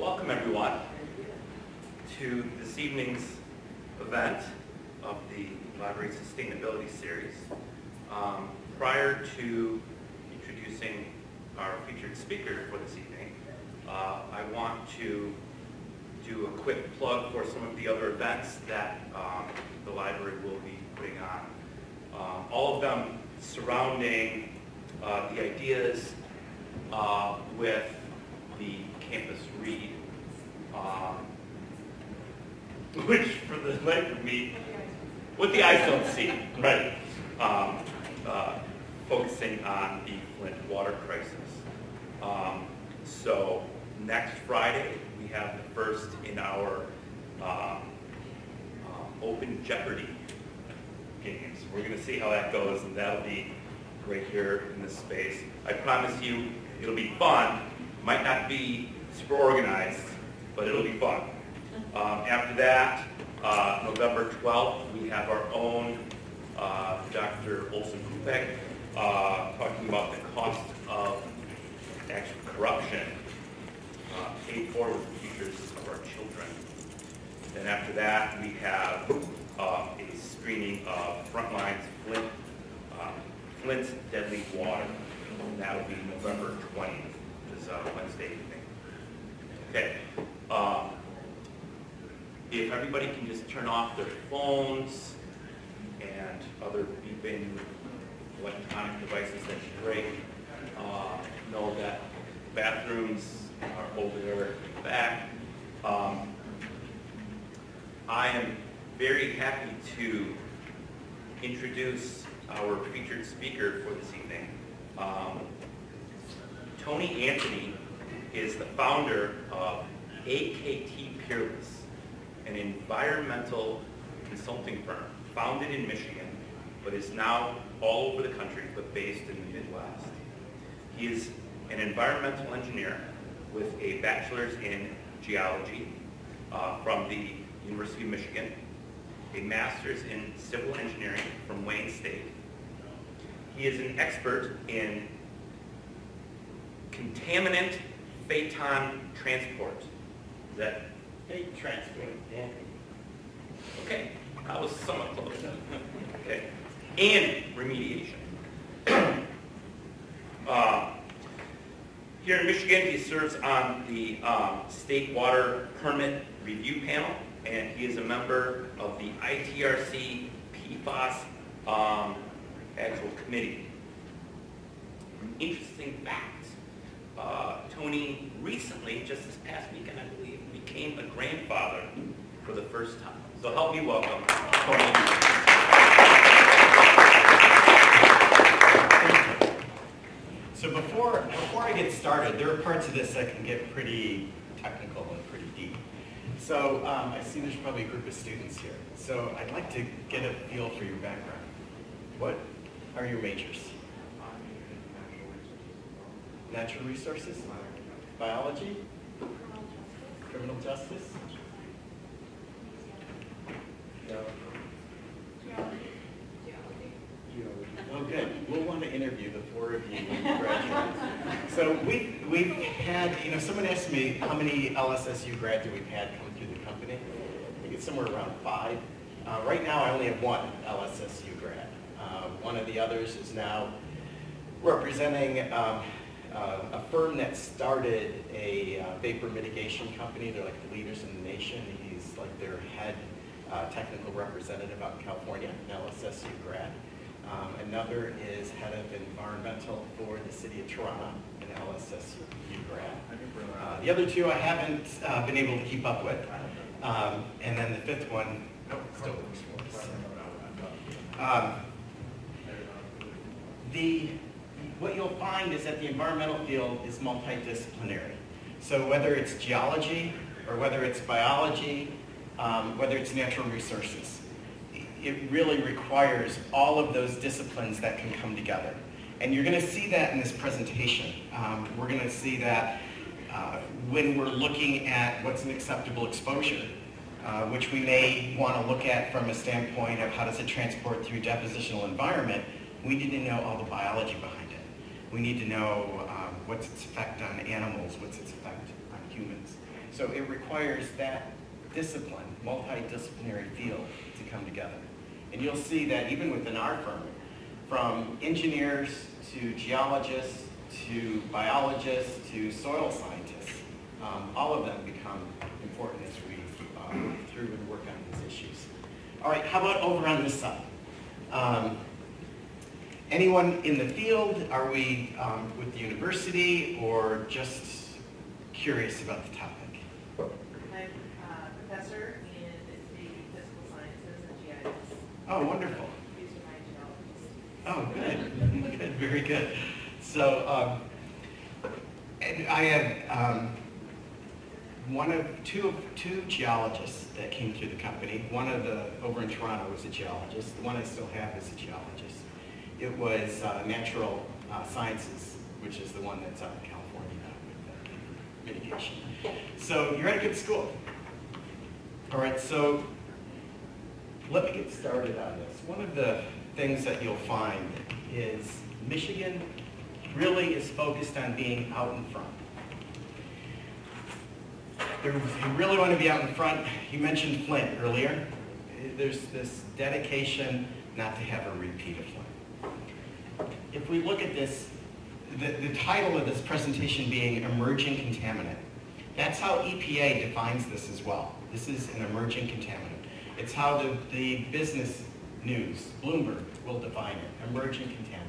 Welcome, everyone, to this evening's event of the Library Sustainability Series. Um, prior to introducing our featured speaker for this evening, uh, I want to do a quick plug for some of the other events that um, the library will be putting on. Um, all of them surrounding uh, the ideas uh, with the campus read, um, which for the life of me, what the eyes don't see, right? Um, uh, focusing on the Flint water crisis. Um, so next Friday, we have the first in our um, uh, Open Jeopardy games. We're going to see how that goes, and that'll be right here in this space. I promise you, it'll be fun. Might not be super organized, but it'll be fun. Um, after that, uh, November 12th, we have our own uh, Dr. Olson Kupek uh, talking about the cost of actual corruption uh, paid for with the futures of our children. Then after that, we have uh, a screening of Frontline's Flint, uh, Flint's Deadly Water. And that'll be November 20th, this uh, Wednesday. Okay. Um, if everybody can just turn off their phones and other beeping electronic devices, that's great. Uh, know that bathrooms are over there back. Um, I am very happy to introduce our featured speaker for this evening. Um, Tony Anthony is the founder of AKT Peerless, an environmental consulting firm founded in Michigan, but is now all over the country, but based in the Midwest. He is an environmental engineer with a bachelor's in geology uh, from the University of Michigan, a master's in civil engineering from Wayne State. He is an expert in contaminant phaeton transport. Is that Fate transport, yeah. okay? I was somewhat close. Okay, and remediation. Uh, here in Michigan, he serves on the um, State Water Permit Review Panel, and he is a member of the ITRC PFAS um, actual committee. Interesting fact, uh, Tony recently, just this past weekend, I believe, became a grandfather for the first time. So help me welcome Tony. So before, before I get started, there are parts of this that can get pretty technical and pretty deep. So um, I see there's probably a group of students here. So I'd like to get a feel for your background. What are your majors? Natural resources? Biology? Criminal justice? Well, good. We'll want to interview the four of you when you graduate. So we, we've had, you know, someone asked me how many LSSU grads we've had come through the company. I think it's somewhere around five. Uh, right now, I only have one LSSU grad. Uh, one of the others is now representing um, uh, a firm that started a uh, vapor mitigation company. They're like the leaders in the nation. He's like their head uh, technical representative out in California, an LSSU grad. Um, another is head of environmental for the city of Toronto, an LSSU grad. Uh, the other two I haven't uh, been able to keep up with. Um, and then the fifth one still works for us. Um, the, what you'll find is that the environmental field is multidisciplinary. So whether it's geology or whether it's biology, um, whether it's natural resources, it really requires all of those disciplines that can come together. And you're going to see that in this presentation. Um, we're going to see that uh, when we're looking at what's an acceptable exposure, uh, which we may want to look at from a standpoint of how does it transport through depositional environment, we need to know all the biology behind it. We need to know um, what's its effect on animals, what's its effect on humans. So it requires that discipline, multidisciplinary field to come together. And you'll see that even within our firm, from engineers to geologists to biologists to soil scientists, um, all of them become important as we uh, through and work on these issues. All right, how about over on this side? Um, anyone in the field? Are we um, with the university or just curious about the topic? I'm a professor in the physical sciences and GIS. Oh, wonderful. These are my geologists. Oh, good, good, very good. So, um, and I have um, one of two of two geologists that came through the company. One of the over in Toronto was a geologist. The one I still have is a geologist. It was uh, natural uh, sciences, which is the one that's out in California with mitigation. So you're at a good school. All right, so let me get started on this. One of the things that you'll find is Michigan really is focused on being out in front. There- You really want to be out in front. You mentioned Flint earlier. There's this dedication not to have a repeat of Flint. If we look at this, the, the title of this presentation being emerging contaminant, that's how EPA defines this as well. This is an emerging contaminant. It's how the, the business news, Bloomberg, will define it, emerging contaminant.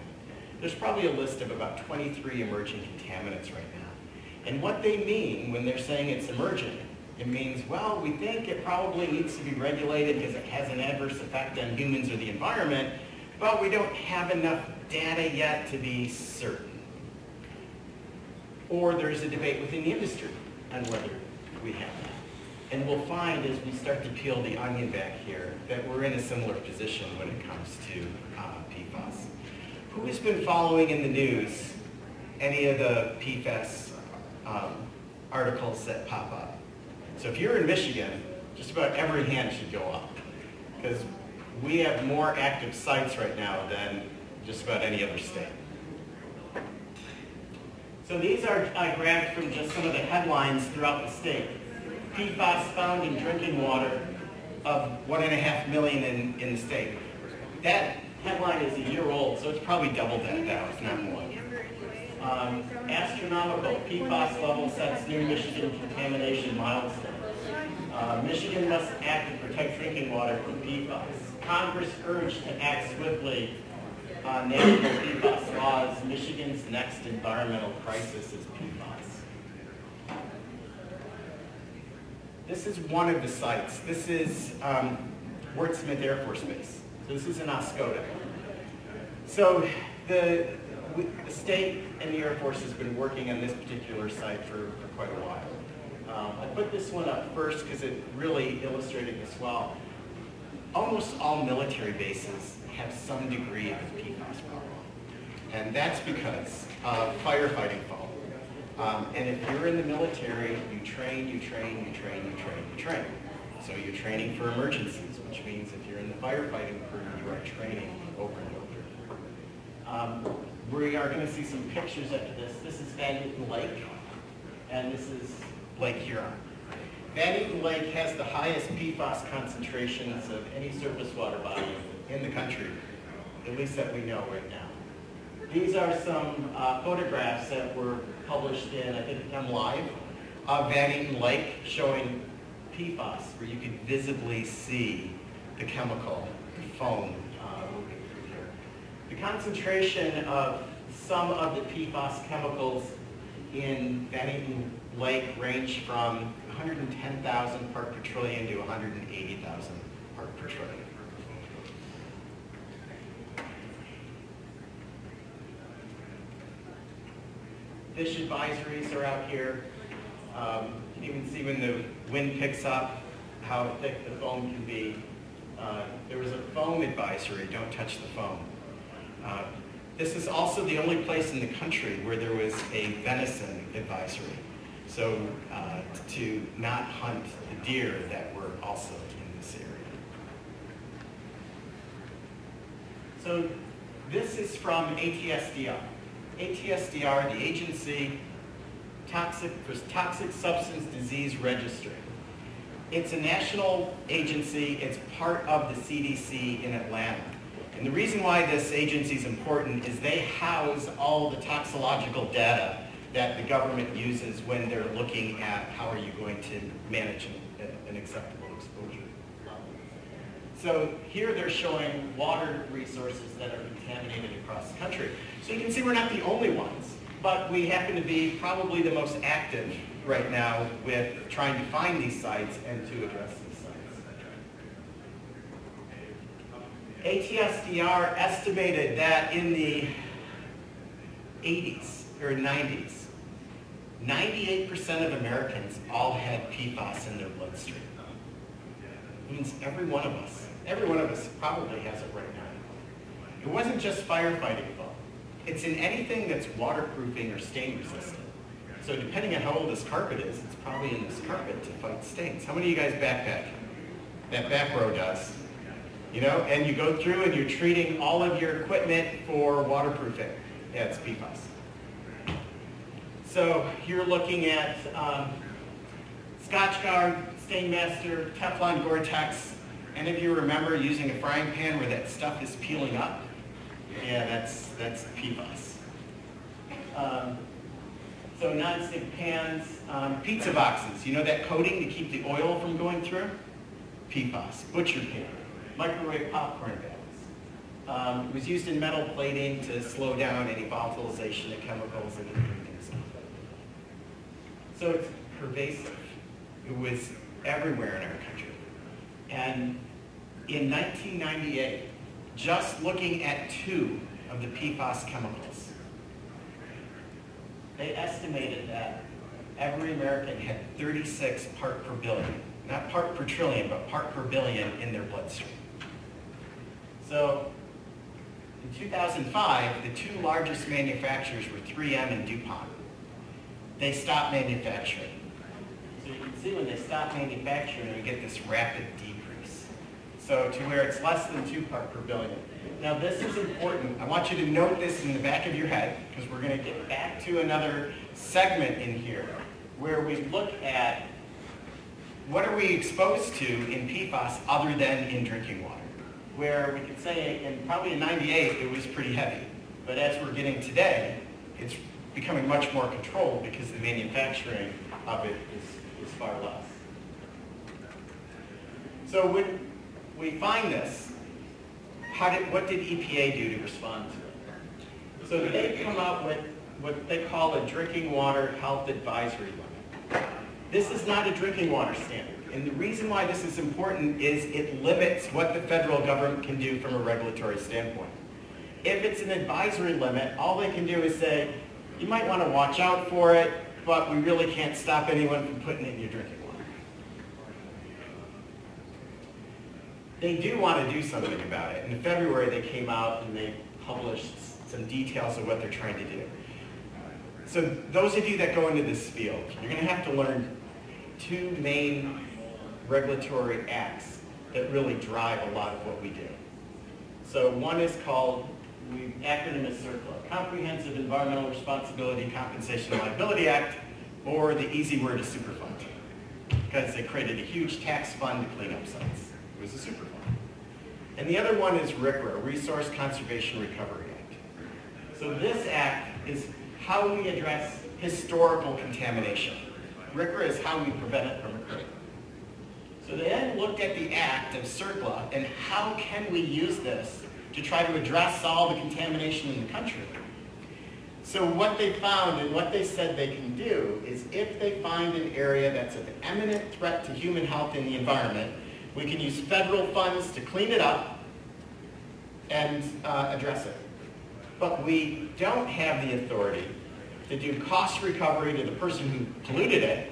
There's probably a list of about 23 emerging contaminants right now. And what they mean when they're saying it's emerging, it means, well, we think it probably needs to be regulated because it has an adverse effect on humans or the environment, but we don't have enough data yet to be certain. Or there's a debate within the industry on whether we have that. And we'll find as we start to peel the onion back here that we're in a similar position when it comes to uh, PFAS. Who has been following in the news any of the PFAS um, articles that pop up? So if you're in Michigan, just about every hand should go up because we have more active sites right now than just about any other state. So these are I grabbed from just some of the headlines throughout the state. PFAS found in drinking water of one and a half million in, in the state. That headline is a year old, so it's probably double that now, if not more. Um, astronomical PFAS level sets new Michigan contamination milestone. Uh, Michigan must act protect drinking water from PFAS. Congress urged to act swiftly on national PFAS laws. Michigan's next environmental crisis is PFAS. This is one of the sites. This is um, Air Force Base. So this is in Oscoda. So the, the state and the Air Force has been working on this particular site for, for quite a while. Um, I put this one up first because it really illustrated this well. Almost all military bases have some degree of PFAS problem. And that's because of firefighting foam. Um, and if you're in the military, you train, you train, you train, you train, you train. So you're training for emergencies, which means if you're in the firefighting crew, you are training over and over. Um, we are going to see some pictures after this. This is Van Lake, and this is Lake Huron. Van Lake has the highest PFAS concentrations of any surface water body in the country, at least that we know right now. These are some uh, photographs that were published in, I think, MLive, of Van Lake showing PFAS, where you could visibly see the chemical, the foam uh, moving through here. The concentration of some of the PFAS chemicals in Van Lake range from 110,000 part per trillion to 180,000 part per trillion. Fish advisories are out here. Um, you can even see when the wind picks up, how thick the foam can be. Uh, there was a foam advisory, don't touch the foam. Uh, this is also the only place in the country where there was a venison advisory. So uh, to not hunt the deer that were also in this area. So this is from ATSDR. ATSDR, the agency Toxic, Toxic Substance Disease Registry. It's a national agency, it's part of the CDC in Atlanta. And the reason why this agency is important is they house all the toxicological data that the government uses when they're looking at how are you going to manage an, acceptable exposure level. So here they're showing water resources that are contaminated across the country. So you can see we're not the only ones, but we happen to be probably the most active right now with trying to find these sites and to address these sites. ATSDR estimated that in the 80s or 90s, 98% of Americans all had PFAS in their bloodstream. It means every one of us, every one of us probably has it right now. It wasn't just firefighting foam. It's in anything that's waterproofing or stain resistant. So depending on how old this carpet is, it's probably in this carpet to fight stains. How many of you guys backpack? That back row does. You know, and you go through and you're treating all of your equipment for waterproofing. Yeah, it's PFAS. So you're looking at um, Scotchgard, Stainmaster, Teflon Gore-Tex. Any of you remember using a frying pan where that stuff is peeling up? Yeah, that's, that's PFAS. Um, so non-stick pans, um, pizza boxes, you know that coating to keep the oil from going through? PFAS, butcher pan, microwave popcorn bags. Um, it was used in metal plating to slow down any volatilization of chemicals. So it's pervasive. It was everywhere in our country. And in 1998, just looking at two of the PFAS chemicals, they estimated that every American had 36 part per billion, not part per trillion, but part per billion in their bloodstream. So in 2005, the two largest manufacturers were 3M and DuPont. They stop manufacturing. So you can see when they stop manufacturing, we get this rapid decrease. So to where it's less than two part per billion. Now this is important. I want you to note this in the back of your head because we're going to get back to another segment in here where we look at what are we exposed to in PFAS other than in drinking water? Where we could say, in probably in 98, it was pretty heavy. But as we're getting today, it's becoming much more controlled because the manufacturing of it is, is far less. So when we find this, how did, what did EPA do to respond to it? So they come up with what they call a drinking water health advisory limit. This is not a drinking water standard. And the reason why this is important is it limits what the federal government can do from a regulatory standpoint. If it's an advisory limit, all they can do is say, you might want to watch out for it, but we really can't stop anyone from putting it in your drinking water. They do want to do something about it. In February, they came out and they published some details of what they're trying to do. So those of you that go into this field, you're going to have to learn two main regulatory acts that really drive a lot of what we do. So one is called, we acronym is CERCLA, Comprehensive Environmental Responsibility Compensation Liability Act, or the easy word is Superfund, because they created a huge tax fund to clean up sites. It was a Superfund. And the other one is RCRA, Resource Conservation Recovery Act. So this act is how we address historical contamination. RCRA is how we prevent it from occurring. So they then looked at the act of CERCLA and how can we use this to try to address all the contamination in the country. So what they found and what they said they can do is if they find an area that's of imminent threat to human health and the environment, we can use federal funds to clean it up and uh, address it. But we don't have the authority to do cost recovery to the person who polluted it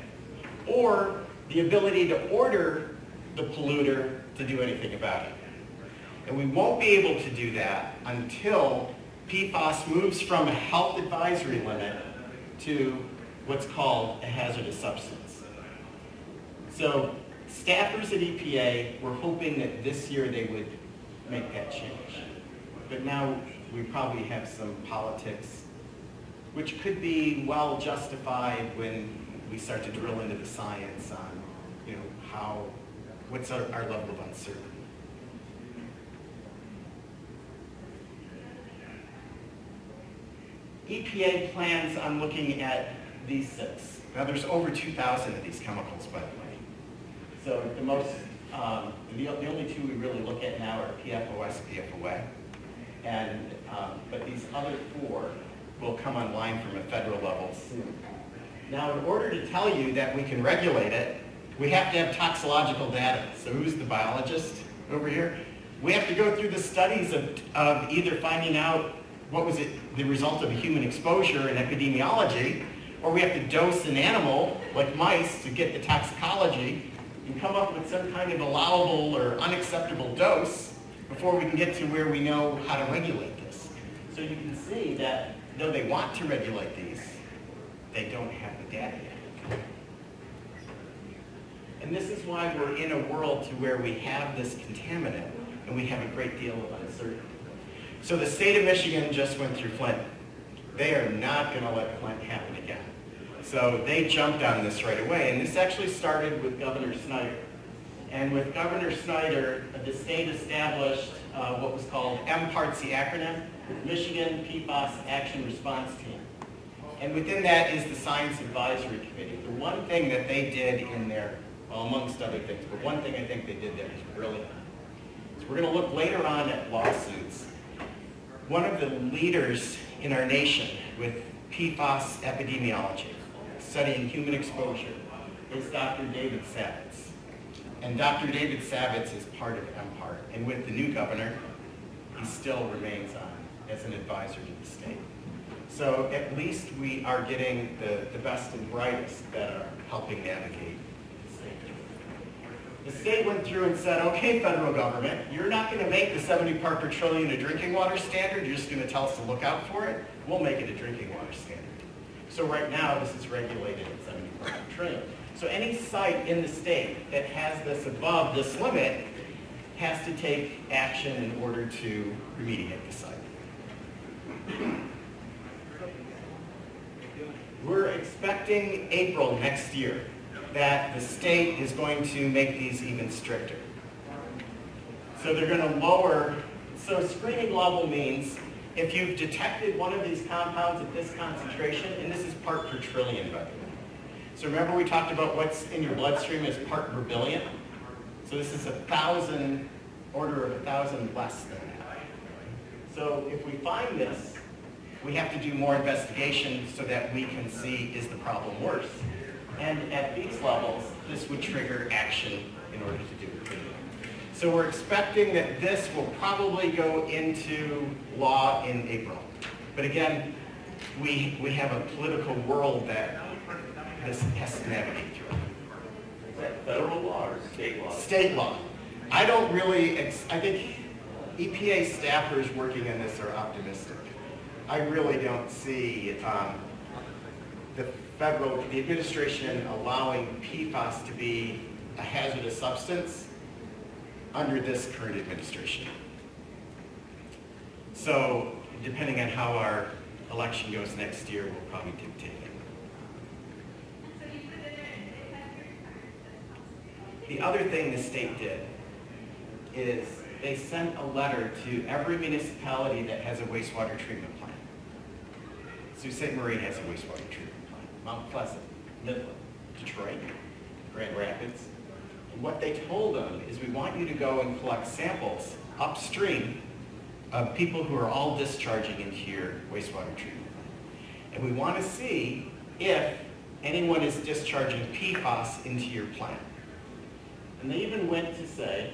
or the ability to order the polluter to do anything about it. And we won't be able to do that until PFAS moves from a health advisory limit to what's called a hazardous substance. So staffers at EPA were hoping that this year they would make that change. But now we probably have some politics which could be well justified when we start to drill into the science on, you know, how, what's our, our level of uncertainty. EPA plans on looking at these six. Now, there's over 2,000 of these chemicals, by the way. So the most, um, the, the only two we really look at now are PFOS, PFOA. And, um, but these other four will come online from a federal level soon. Now, in order to tell you that we can regulate it, we have to have toxicological data. So who's the biologist over here? We have to go through the studies of, of either finding out what was it, the result of a human exposure in epidemiology, or we have to dose an animal, like mice, to get the toxicology and come up with some kind of allowable or unacceptable dose before we can get to where we know how to regulate this. So you can see that though they want to regulate these, they don't have the data yet. And this is why we're in a world to where we have this contaminant and we have a great deal of uncertainty. So the state of Michigan just went through Flint. They are not going to let Flint happen again. So they jumped on this right away. And this actually started with Governor Snyder. And with Governor Snyder, the state established uh, what was called MPARTS, the acronym, Michigan PFAS Action Response Team. And within that is the Science Advisory Committee. The one thing that they did in there, well, amongst other things, but one thing I think they did there is brilliant. So we're going to look later on at lawsuits. One of the leaders in our nation with PFAS epidemiology, studying human exposure, is Dr. David Savitz. And Dr. David Savitz is part of MPART. And with the new governor, he still remains on as an advisor to the state. So at least we are getting the, the best and brightest that are helping navigate. The state went through and said, okay, federal government, you're not going to make the 70 part per trillion a drinking water standard. You're just going to tell us to look out for it. We'll make it a drinking water standard. So right now, this is regulated at 70 part per trillion. So any site in the state that has this above this limit has to take action in order to remediate the site. We're expecting April next year that the state is going to make these even stricter. So they're going to lower, so screening level means if you've detected one of these compounds at this concentration, and this is part per trillion by the way. So remember we talked about what's in your bloodstream is part per billion? So this is a thousand, order of a thousand less than that. So if we find this, we have to do more investigation so that we can see is the problem worse. And at these levels, this would trigger action in order to do it. So we're expecting that this will probably go into law in April. But again, we, we have a political world that this has to navigate through. Is that federal law or state law? State law. I don't really, I think EPA staffers working on this are optimistic. I really don't see um, the federal, the administration allowing PFAS to be a hazardous substance under this current administration. So depending on how our election goes next year, will probably dictate it. The other thing the state did is they sent a letter to every municipality that has a wastewater treatment plant. Sault Ste. Marie has a wastewater treatment Mount Pleasant, Midland, Detroit, Grand Rapids. And what they told them is we want you to go and collect samples upstream of people who are all discharging into your wastewater treatment. And we want to see if anyone is discharging PFAS into your plant. And they even went to say,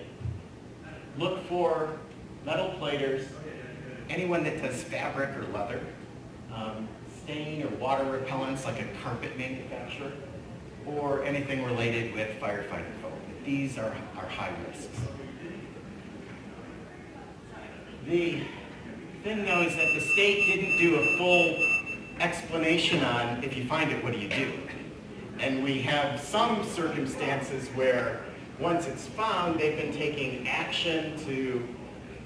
look for metal platers, anyone that does fabric or leather, um, stain or water repellents like a carpet manufacturer, or anything related with firefighter foam. These are, are high risks. The thing though is that the state didn't do a full explanation on if you find it, what do you do? And we have some circumstances where once it's found, they've been taking action to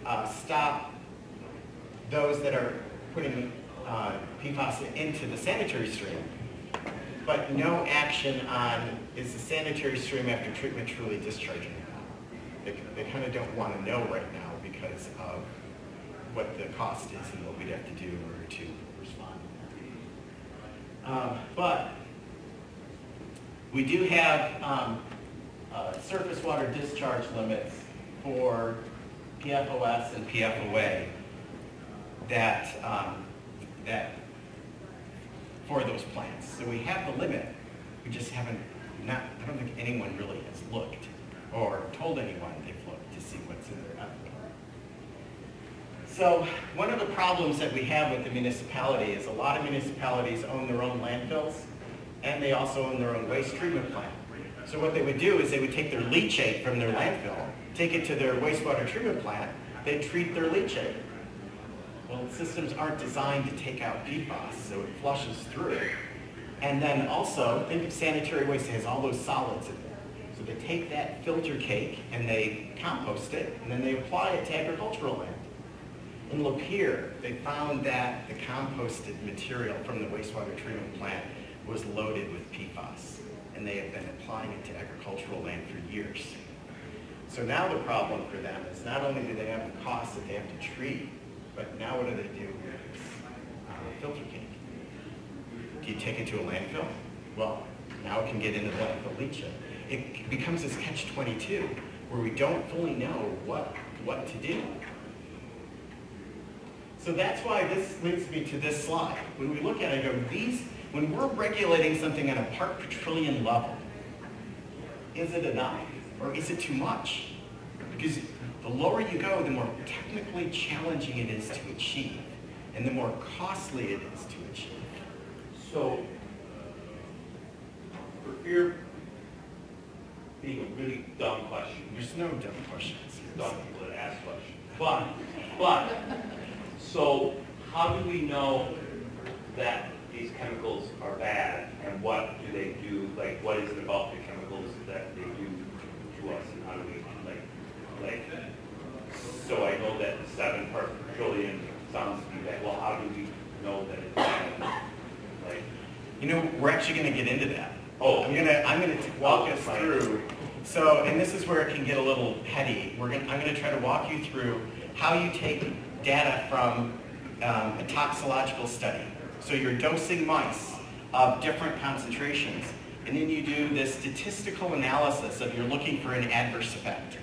uh, stop those that are putting uh, PFAS into the sanitary stream, but no action on, is the sanitary stream after treatment truly discharging? They, they kind of don't want to know right now because of what the cost is and what we'd have to do in order to respond. Um, But we do have um, uh, surface water discharge limits for PFOS and PFOA that, um, that, for those plants. So we have the limit, we just haven't, not, I don't think anyone really has looked or told anyone they've looked to see what's in their effluent. So one of the problems that we have with the municipality is a lot of municipalities own their own landfills and they also own their own waste treatment plant. So what they would do is they would take their leachate from their landfill, take it to their wastewater treatment plant, they treat their leachate. Well, systems aren't designed to take out PFAS, so it flushes through. And then also, think of sanitary waste, it has all those solids in there. So they take that filter cake and they compost it, and then they apply it to agricultural land. In Lapeer, they found that the composted material from the wastewater treatment plant was loaded with PFAS, and they have been applying it to agricultural land for years. So now the problem for them is not only do they have the cost that they have to treat, but now what do they do uh, filter cake? Do you take it to a landfill? Well, now it can get into the landfill leachate. It becomes this catch-22 where we don't fully know what, what to do. So that's why this leads me to this slide. When we look at it, I go, these, when we're regulating something at a part per trillion level, is it enough or is it too much? Because the lower you go, the more technically challenging it is to achieve and the more costly it is to achieve. So, for fear being a really dumb question, There's no dumb questions. dumb people that ask questions, but, but, so how do we know that these chemicals are bad and what do they do, like, what is it about the chemicals that they do to us and how do we, like, like, so I know that seven part per trillion sounds to be bad, well, how do we know that it's bad? Like, You know, we're actually going to get into that. Oh. I'm gonna I'm gonna walk us Right. through. So, and this is where it can get a little heady. We're gonna I'm gonna try to walk you through how you take data from um, a toxicological study. So you're dosing mice of different concentrations, and then you do this statistical analysis of you're looking for an adverse effect.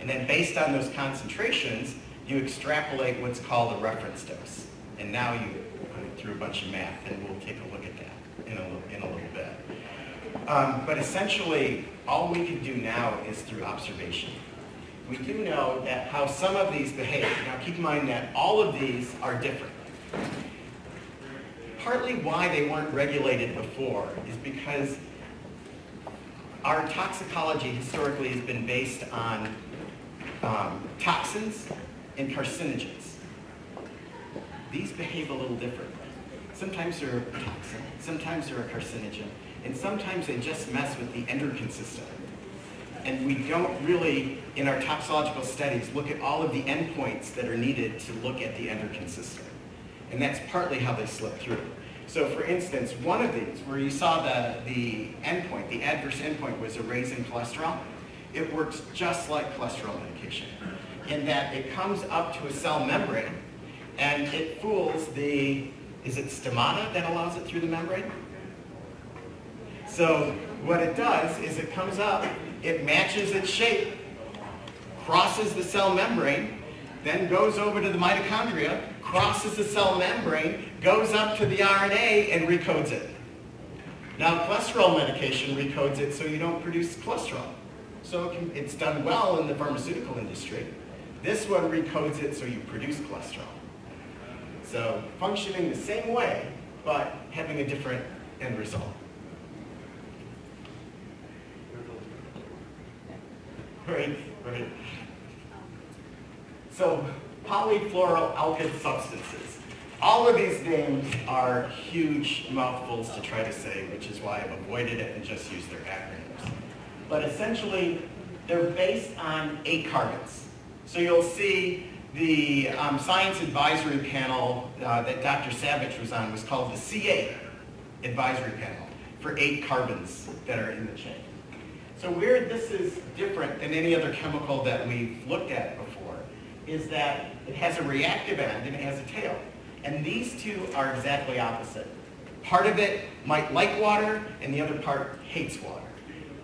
And then based on those concentrations, you extrapolate what's called a reference dose. And now you put it through a bunch of math, and we'll take a look at that in a, in a little bit. Um, but essentially, all we can do now is through observation. We do know that how some of these behave. Now keep in mind that all of these are different. Partly why they weren't regulated before is because our toxicology historically has been based on um, toxins and carcinogens. These behave a little differently. Sometimes they're a toxin, sometimes they're a carcinogen, and sometimes they just mess with the endocrine system. And we don't really, in our toxicological studies, look at all of the endpoints that are needed to look at the endocrine system. And that's partly how they slip through. So for instance, one of these, where you saw the, the endpoint, the adverse endpoint was a raise in cholesterol, it works just like cholesterol medication in that it comes up to a cell membrane and it fools the, is it stomata that allows it through the membrane? So what it does is it comes up, it matches its shape, crosses the cell membrane, then goes over to the mitochondria, crosses the cell membrane, goes up to the RNA and recodes it. Now cholesterol medication recodes it so you don't produce cholesterol. So it can, it's done well in the pharmaceutical industry. This one recodes it so you produce cholesterol. So functioning the same way, but having a different end result. Right, right. So polyfluoroalkyl substances. All of these names are huge mouthfuls to try to say, which is why I've avoided it and just used their acronyms. But essentially, they're based on eight carbons. So you'll see the um, science advisory panel uh, that Dr. Savitz was on was called the C8 advisory panel for eight carbons that are in the chain. So where this is different than any other chemical that we've looked at before is that it has a reactive end and it has a tail. And these two are exactly opposite. Part of it might like water and the other part hates water.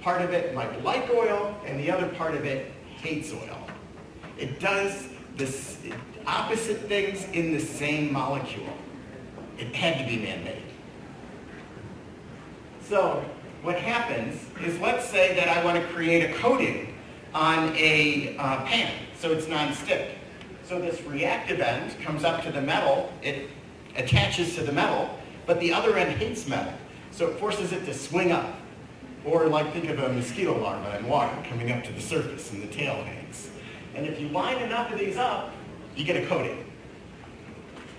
Part of it might like oil and the other part of it hates oil. It does the opposite things in the same molecule. It had to be man-made. So what happens is let's say that I want to create a coating on a uh, pan so it's non-stick. So this reactive end comes up to the metal, it attaches to the metal, but the other end hates metal. So it forces it to swing up. Or like think of a mosquito larva in water coming up to the surface and the tail hangs. And if you line enough of these up, you get a coating.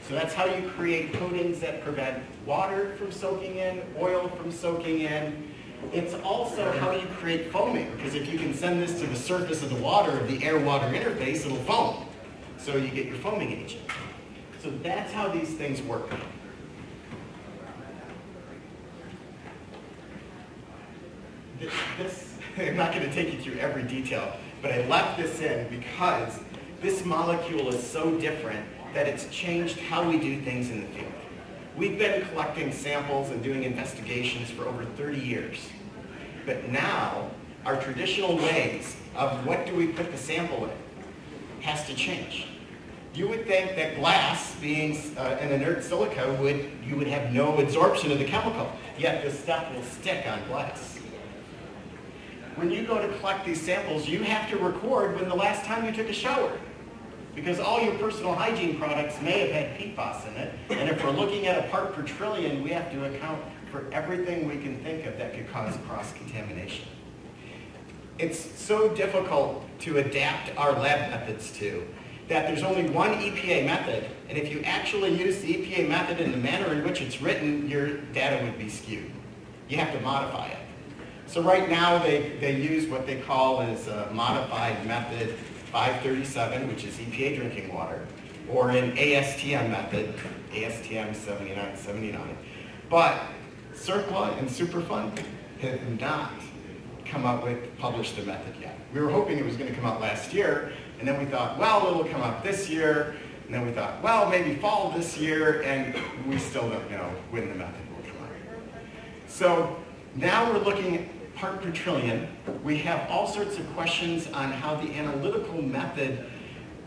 So that's how you create coatings that prevent water from soaking in, oil from soaking in. It's also how you create foaming, because if you can send this to the surface of the water, of the air-water interface, it'll foam. So you get your foaming agent. So that's how these things work. This, I'm not going to take you through every detail, but I left this in because this molecule is so different that it's changed how we do things in the field. We've been collecting samples and doing investigations for over 30 years. But now, our traditional ways of what do we put the sample in has to change. You would think that glass, being uh, an inert silica, would you would have no absorption of the chemical. Yet this stuff will stick on glass. When you go to collect these samples, you have to record when the last time you took a shower. Because all your personal hygiene products may have had PFAS in it, and if we're looking at a part per trillion, we have to account for everything we can think of that could cause cross-contamination. It's so difficult to adapt our lab methods to that there's only one EPA method, and if you actually use the EPA method in the manner in which it's written, your data would be skewed. You have to modify it. So right now they, they use what they call as a modified method 537, which is EPA drinking water, or an ASTM method, ASTM 7979. But CERCLA and Superfund have not come out with, published a method yet. We were hoping it was going to come out last year, and then we thought, well, it'll come out this year, and then we thought, well, maybe fall this year, and we still don't know when the method will come out. So now we're looking part per trillion. We have all sorts of questions on how the analytical method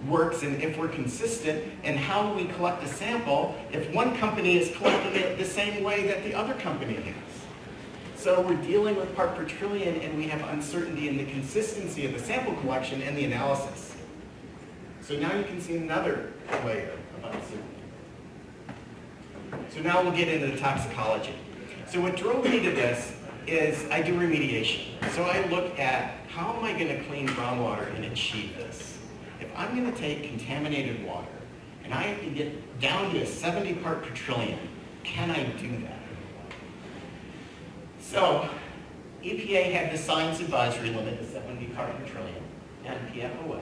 works and if we're consistent and how we collect a sample if one company is collecting it the same way that the other company has. So we're dealing with part per trillion and we have uncertainty in the consistency of the sample collection and the analysis. So now you can see another layer of uncertainty. So now we'll get into the toxicology. So what drove me to this is I do remediation. So I look at how am I going to clean groundwater and achieve this? If I'm going to take contaminated water and I have to get down to a 70 part per trillion, can I do that? So EPA had the science advisory limit of 70 part per trillion, and NPFOA.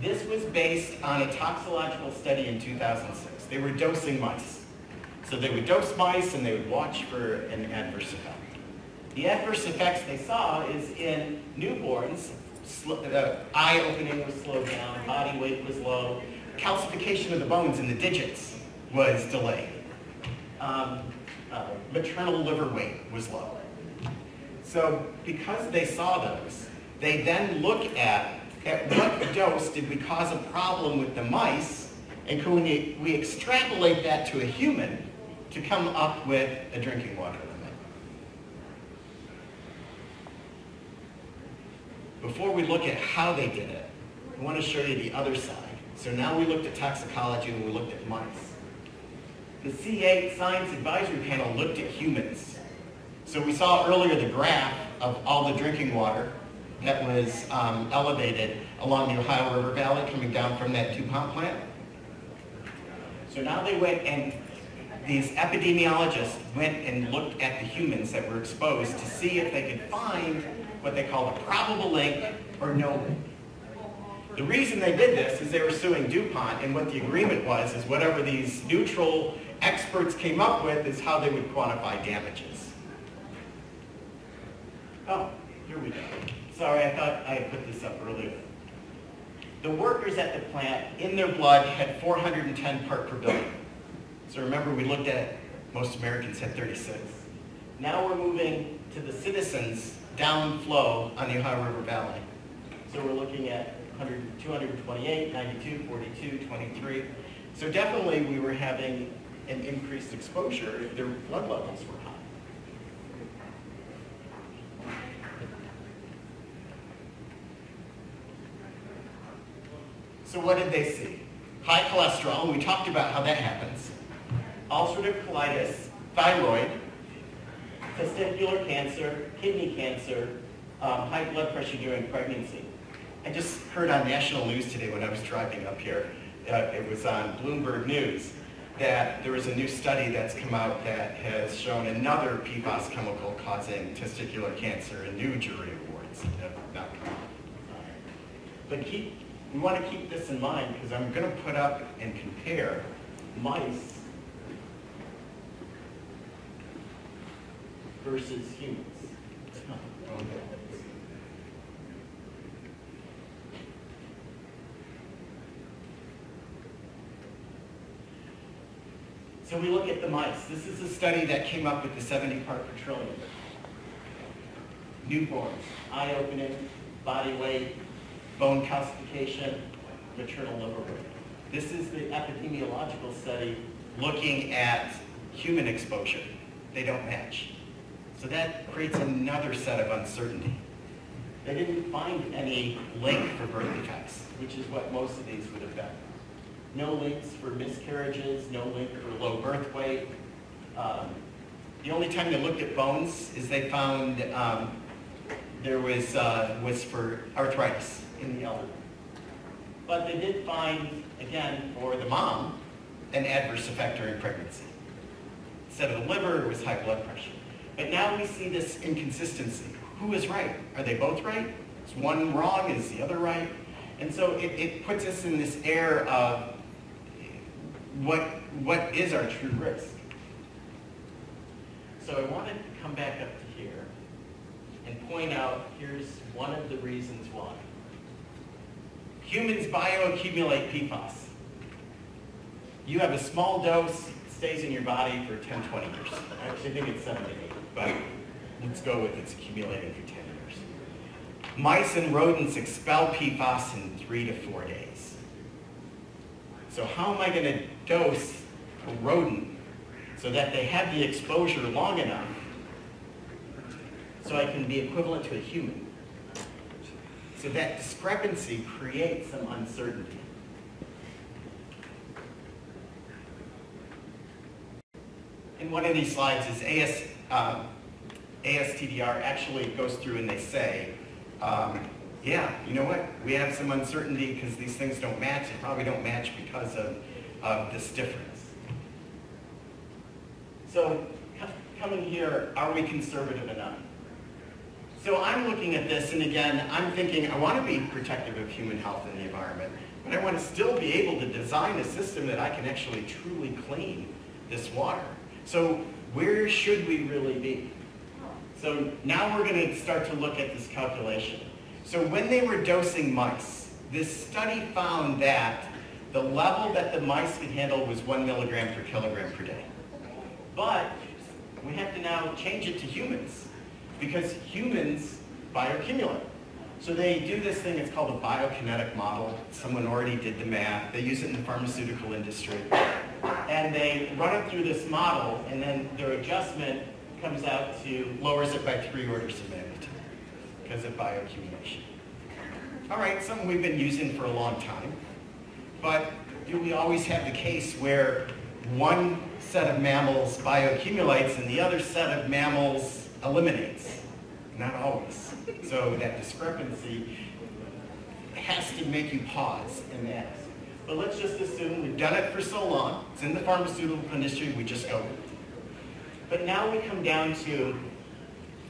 This was based on a toxicological study in 2006. They were dosing mice. So they would dose mice and they would watch for an adverse effect. The adverse effects they saw is in newborns, the eye opening was slowed down, body weight was low, calcification of the bones in the digits was delayed. Um, uh, maternal liver weight was low. So because they saw those, they then look at at what dose did we cause a problem with the mice, and can we, we extrapolate that to a human to come up with a drinking water Before we look at how they did it, I want to show you the other side. So now we looked at toxicology and we looked at mice. The C8 Science Advisory Panel looked at humans. So we saw earlier the graph of all the drinking water that was um, elevated along the Ohio River Valley coming down from that DuPont plant. So now they went and these epidemiologists went and looked at the humans that were exposed to see if they could find what they call a probable link or no link. The reason they did this is they were suing DuPont, and what the agreement was is whatever these neutral experts came up with is how they would quantify damages. Oh, here we go. Sorry, I thought I had put this up earlier. The workers at the plant, in their blood, had 410 part per billion. So remember, we looked at, most Americans had 36. Now we're moving to the citizens downflow on the Ohio River Valley. So we're looking at 100, 228, 92, 42, 23. So definitely we were having an increased exposure if their blood levels were high. So what did they see? High cholesterol, we talked about how that happens. Ulcerative colitis, thyroid, testicular cancer, kidney cancer, um, high blood pressure during pregnancy. I just heard on national news today when I was driving up here, uh, it was on Bloomberg News, that there was a new study that's come out that has shown another PFAS chemical causing testicular cancer and new jury awards not. But keep, we want to keep this in mind because I'm going to put up and compare mice versus humans. So we look at the mice. This is a study that came up with the 70 part per trillion. Newborns, eye opening, body weight, bone calcification, maternal liver weight. This is the epidemiological study looking at human exposure. They don't match. So that creates another set of uncertainty. They didn't find any link for birth defects, which is what most of these would have been. No links for miscarriages, no link for low birth weight. Um, the only time they looked at bones is they found um, there was, uh, was for arthritis in the elderly. But they did find, again, for the mom, an adverse effect during pregnancy. Instead of the liver, it was high blood pressure. But now we see this inconsistency. Who is right? Are they both right? Is one wrong? Is the other right? And so it, it puts us in this air of what, what is our true risk? So I want to come back up to here and point out here's one of the reasons why. Humans bioaccumulate PFAS. You have a small dose, stays in your body for 10, 20 years. Actually, I think it's 7 to 8, but let's go with it's accumulating for 10 years. Mice and rodents expel PFAS in three to four days. So how am I going to dose a rodent so that they have the exposure long enough so I can be equivalent to a human? So that discrepancy creates some uncertainty. In one of these slides is AS, um, ASTDR actually goes through and they say, um, yeah, you know what? We have some uncertainty because these things don't match. They probably don't match because of, of this difference. So coming here, are we conservative enough? So I'm looking at this, and again, I'm thinking I want to be protective of human health and the environment, but I want to still be able to design a system that I can actually truly clean this water. So where should we really be? So now we're going to start to look at this calculation. So when they were dosing mice, this study found that the level that the mice could handle was one milligram per kilogram per day. But we have to now change it to humans because humans bioaccumulate. So they do this thing, it's called a biokinetic model. Someone already did the math. They use it in the pharmaceutical industry. And they run it through this model, and then their adjustment comes out to, lowers it by three orders of magnitude because of bioaccumulation. All right, something we've been using for a long time. But do we always have the case where one set of mammals bioaccumulates and the other set of mammals eliminates? Not always. So that discrepancy has to make you pause and ask. But let's just assume we've done it for so long. It's in the pharmaceutical industry, we just go. But now we come down to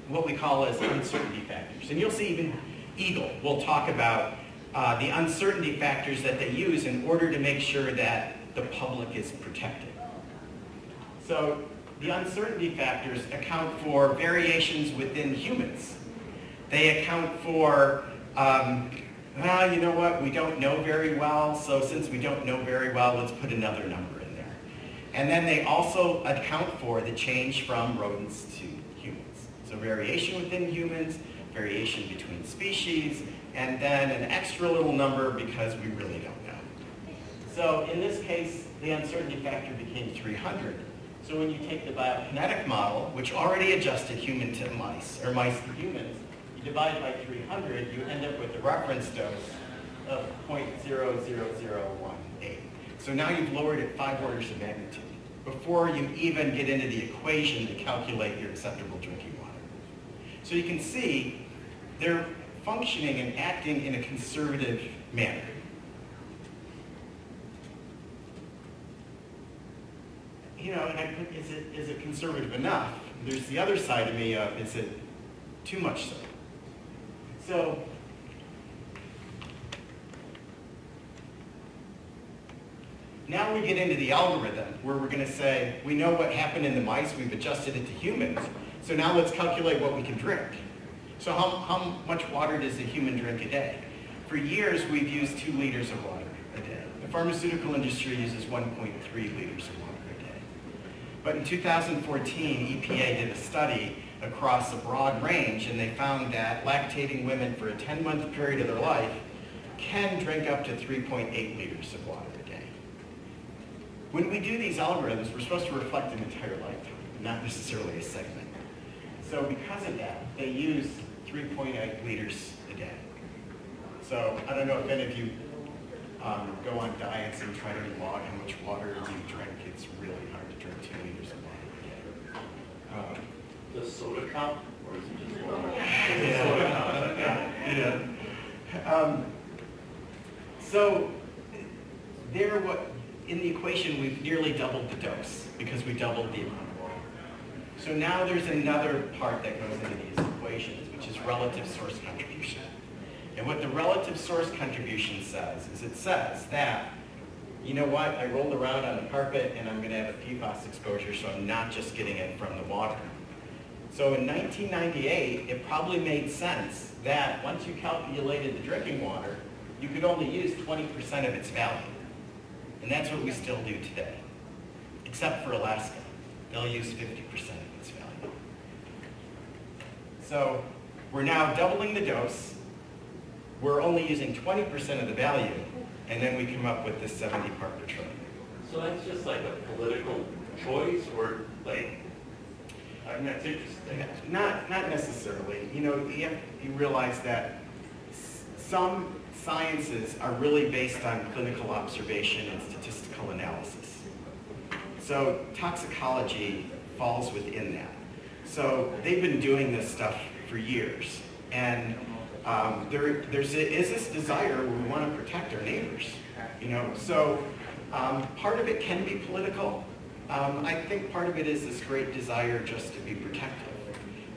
what we call as uncertainty factors. And you'll see even EGLE will talk about uh, the uncertainty factors that they use in order to make sure that the public is protected. So the uncertainty factors account for variations within humans. They account for, um, well, you know what, we don't know very well, so since we don't know very well, let's put another number in there. And then they also account for the change from rodents to humans. So variation within humans, variation between species, and then an extra little number because we really don't know. So in this case, the uncertainty factor became 300. So when you take the biokinetic model, which already adjusted human to mice, or mice to humans, divide by 300, you end up with a reference dose of 0.00018. So now you've lowered it five orders of magnitude before you even get into the equation to calculate your acceptable drinking water. So you can see they're functioning and acting in a conservative manner. You know, and I is it, is it conservative enough? There's the other side of me of, is it too much so? So, now we get into the algorithm where we're going to say, we know what happened in the mice, we've adjusted it to humans, so now let's calculate what we can drink. So how, how much water does a human drink a day? For years, we've used two liters of water a day. The pharmaceutical industry uses 1.3 liters of water a day. But in 2014, EPA did a study across a broad range, and they found that lactating women for a 10-month period of their life can drink up to 3.8 liters of water a day. When we do these algorithms, we're supposed to reflect an entire lifetime, not necessarily a segment. So because of that, they use 3.8 liters a day. So I don't know if any of you um, go on diets and try to log how much water you drink. It's really hard to drink two liters of water a day. Um, Does soda cup, or is it just water? yeah, yeah. Um, so there, what in the equation, we've nearly doubled the dose because we doubled the amount of water. So now there's another part that goes into these equations, which is relative source contribution. And what the relative source contribution says is it says that, you know what, I rolled around on the carpet and I'm going to have a PFAS exposure, so I'm not just getting it from the water. So in 1998, it probably made sense that once you calculated the drinking water, you could only use 20% of its value. And that's what we still do today, except for Alaska. They'll use 50% of its value. So we're now doubling the dose. We're only using 20% of the value, and then we come up with this 70 part per trillion. So that's just like a political choice, or like, That's interesting. Not, not necessarily. You know, you, you realize that some sciences are really based on clinical observation and statistical analysis. So toxicology falls within that. So they've been doing this stuff for years. And um, there, there's a, is this desire where we want to protect our neighbors. You know, so um, part of it can be political. Um, I think part of it is this great desire just to be protective.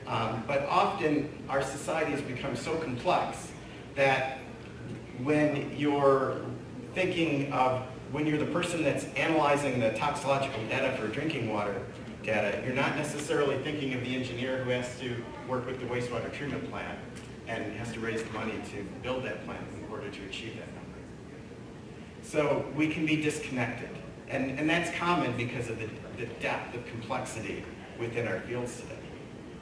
Um, but often our society has become so complex that when you're thinking of, when you're the person that's analyzing the toxicological data for drinking water data, you're not necessarily thinking of the engineer who has to work with the wastewater treatment plant and has to raise the money to build that plant in order to achieve that number. So we can be disconnected. And, and that's common because of the, the depth of complexity within our fields today.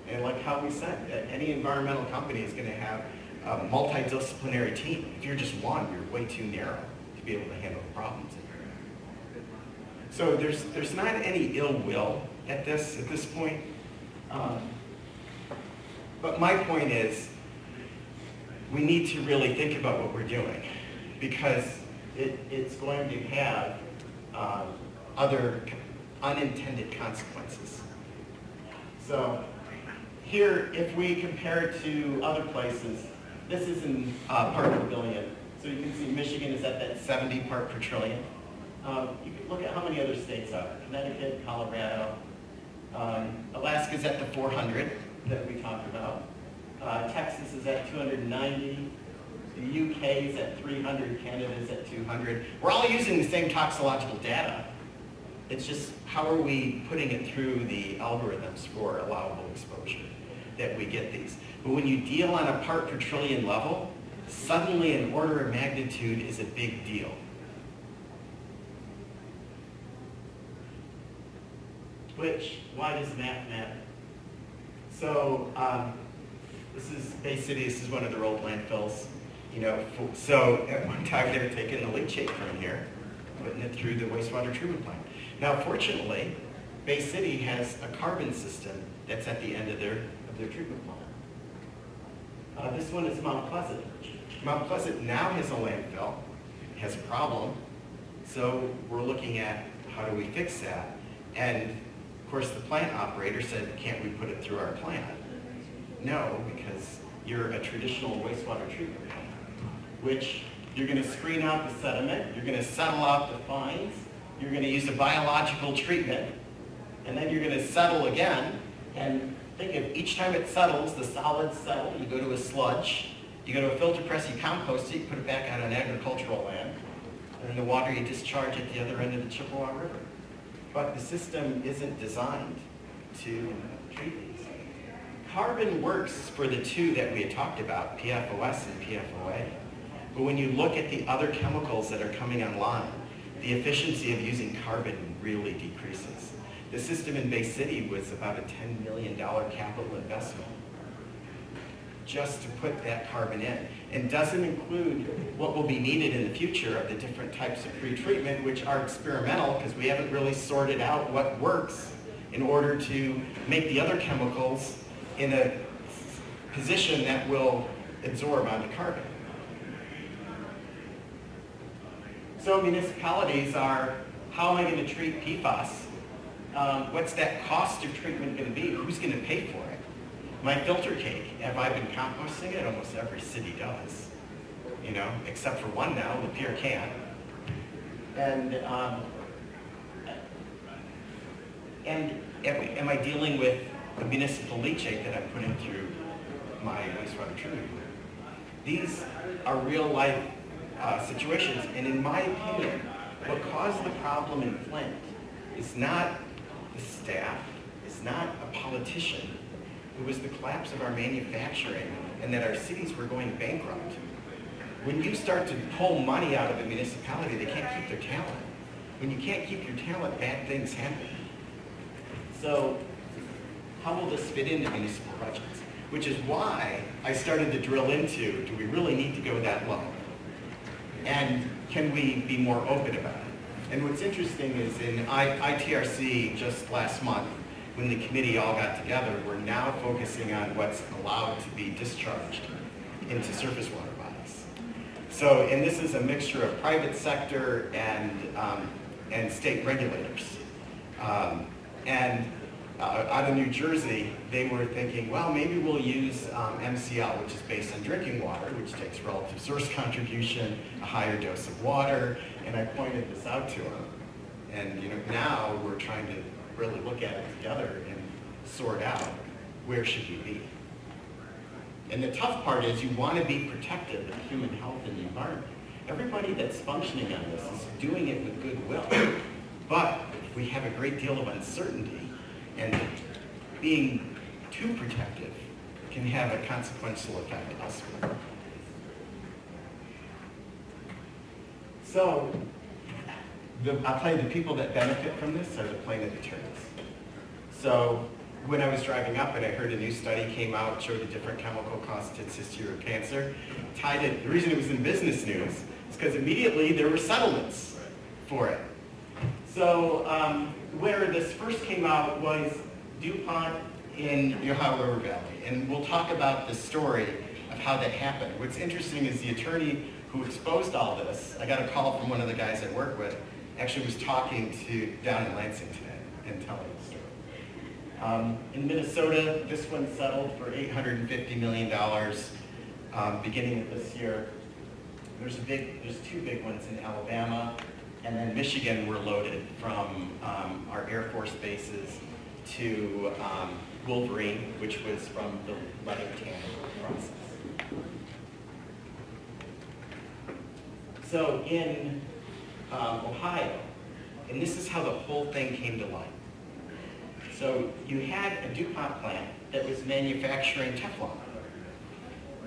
And like how we said, any environmental company is going to have a multidisciplinary team. If you're just one, you're way too narrow to be able to handle the problems. So there's, there's not any ill will at this, at this point. Um, but my point is, we need to really think about what we're doing because it, it's going to have um, other unintended consequences. So here, if we compare it to other places, this is in uh, part per billion. So you can see Michigan is at that 70 part per trillion. Um, you can look at how many other states are. Connecticut, Colorado. Um, Alaska's at the 400 that we talked about. Uh, Texas is at 290. The UK's at 300, Canada's at 200. We're all using the same toxicological data. It's just how are we putting it through the algorithms for allowable exposure that we get these. But when you deal on a part per trillion level, suddenly an order of magnitude is a big deal. Which, why does that matter? So, um, this is Bay City, this is one of their old landfills. You know, so at one time they were taking the leachate from here, putting it through the wastewater treatment plant. Now fortunately, Bay City has a carbon system that's at the end of their, of their treatment plant. Uh, this one is Mount Pleasant. Mount Pleasant now has a landfill, has a problem, so we're looking at how do we fix that? And of course, the plant operator said, can't we put it through our plant? No, because you're a traditional wastewater treatment which you're gonna screen out the sediment, you're gonna settle out the fines, you're gonna use a biological treatment, and then you're gonna settle again, and think of each time it settles, the solids settle, you go to a sludge, you go to a filter press, you compost it, you put it back out on agricultural land, and then the water you discharge at the other end of the Chippewa River. But the system isn't designed to treat these. Carbon works for the two that we had talked about, PFOS and PFOA. But when you look at the other chemicals that are coming online, the efficiency of using carbon really decreases. The system in Bay City was about a $10 million capital investment just to put that carbon in. And doesn't include what will be needed in the future of the different types of pretreatment, which are experimental because we haven't really sorted out what works in order to make the other chemicals in a position that will absorb onto carbon. So municipalities are, how am I going to treat PFAS? Um, what's that cost of treatment going to be? Who's going to pay for it? My filter cake, have I been composting it? Almost every city does. You know, except for one now, Lapeer can't. And, um, and am, I dealing with the municipal leachate that I'm putting through my wastewater treatment? These are real life uh, situations, and in my opinion, what caused the problem in Flint is not the staff, is not a politician, it was the collapse of our manufacturing and that our cities were going bankrupt. When you start to pull money out of a municipality, they can't keep their talent. When you can't keep your talent, bad things happen. So how will this fit into municipal budgets? Which is why I started to drill into, do we really need to go that low? And can we be more open about it? And what's interesting is in I, ITRC just last month, when the committee all got together, we're now focusing on what's allowed to be discharged into surface water bodies. So, and this is a mixture of private sector and, um, and state regulators. Um, and uh, out of New Jersey, they were thinking, well, maybe we'll use um, MCL, which is based on drinking water, which takes relative source contribution, a higher dose of water, and I pointed this out to them. And you know, now we're trying to really look at it together and sort out where should we be. And the tough part is you want to be protective of human health and the environment. Everybody that's functioning on this is doing it with goodwill. But we have a great deal of uncertainty, and being too protective can have a consequential effect elsewhere. So, the, I'll tell you, the people that benefit from this are the plaintiff attorneys. So, when I was driving up and I heard a new study came out, showed a different chemical caused testicular cancer, tied it, the reason it was in business news is because immediately there were settlements for it. So, um, where this first came out was DuPont in the Ohio River Valley. And we'll talk about the story of how that happened. What's interesting is the attorney who exposed all this, I got a call from one of the guys I work with, actually was talking to down in Lansing today and telling the story. Um, in Minnesota, this one settled for $850 million um, beginning of this year. There's a big, there's two big ones in Alabama, and then Michigan were loaded from um, our Air Force bases to um, Wolverine, which was from the leading tanning process. So in um, Ohio, and this is how the whole thing came to light. So you had a DuPont plant that was manufacturing Teflon.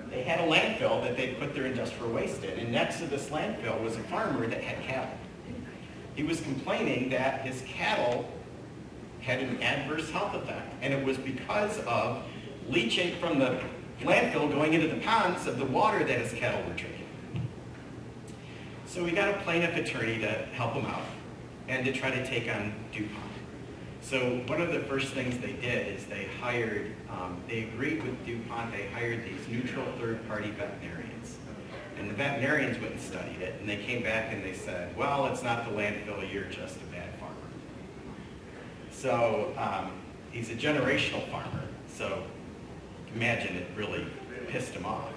They had a landfill that they put their industrial waste in, and next to this landfill was a farmer that had cattle. He was complaining that his cattle had an adverse health effect, and it was because of leachate from the landfill going into the ponds of the water that his cattle were drinking. So we got a plaintiff attorney to help him out and to try to take on DuPont. So one of the first things they did is they hired, um, they agreed with DuPont, they hired these neutral third-party veterinarians. And the veterinarians went and studied it, and they came back and they said, well, it's not the landfill, you're just a bad farmer. So um, he's a generational farmer, so imagine it really pissed him off.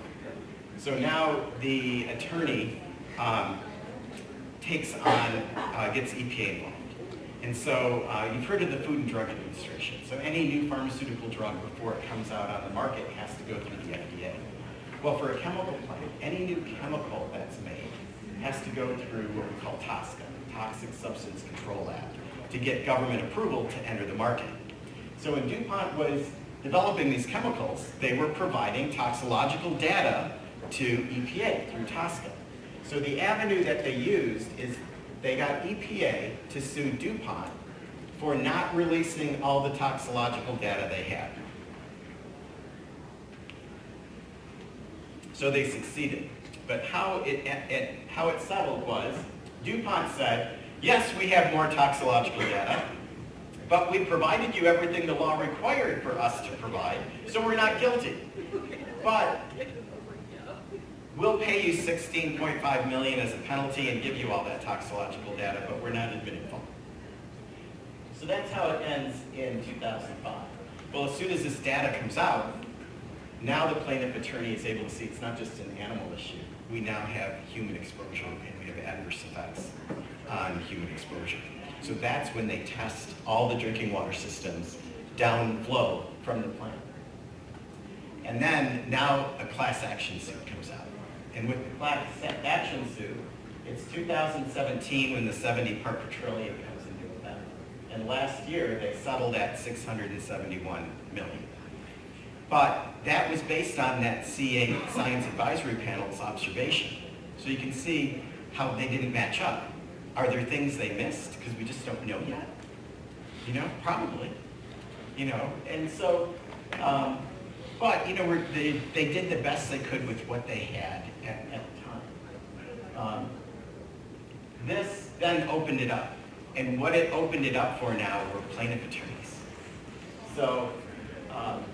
So now the attorney um, takes on, uh, gets EPA involved. And so uh, you've heard of the Food and Drug Administration. So any new pharmaceutical drug before it comes out on the market has to go through the FDA. Well, for a chemical plant, any new chemical that's made has to go through what we call TSCA, Toxic Substance Control Act, to get government approval to enter the market. So when DuPont was developing these chemicals, they were providing toxicological data to EPA through TSCA. So the avenue that they used is they got EPA to sue DuPont for not releasing all the toxicological data they had. So they succeeded. But how it, it, how it settled was DuPont said, yes, we have more toxicological data, but we provided you everything the law required for us to provide, so we're not guilty. But we'll pay you 16.5 million as a penalty and give you all that toxicological data, but we're not admitting fault. So that's how it ends in 2005. Well, as soon as this data comes out, now the plaintiff attorney is able to see it's not just an animal issue. We now have human exposure and we have adverse effects on human exposure. So that's when they test all the drinking water systems downflow from the plant. And then now a class action suit comes out. And with the class action suit, it's 2017 when the 70 part per trillion comes into effect. And last year they settled at 671 million. But that was based on that C8 Science Advisory Panel's observation. So you can see how they didn't match up. Are there things they missed because we just don't know yet? You know, probably. You know, and so, um, but you know, they, they did the best they could with what they had at, at the time. Um, this then opened it up. And what it opened it up for now were plaintiff attorneys. So, um,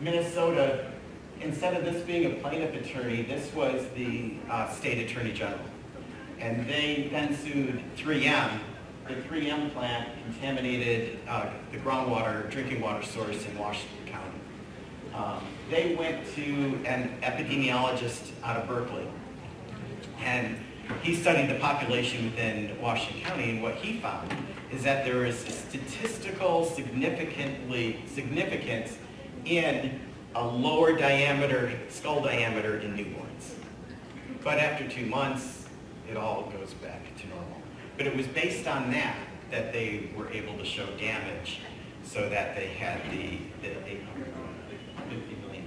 Minnesota, instead of this being a plaintiff attorney, this was the uh, state attorney general. And they then sued 3M. The 3M plant contaminated uh, the groundwater, drinking water source in Washington County. Um, they went to an epidemiologist out of Berkeley, and he studied the population within Washington County, and what he found is that there is a statistical significantly significance in a lower diameter, skull diameter in newborns. But after two months, it all goes back to normal. But it was based on that that they were able to show damage so that they had the, the $850 million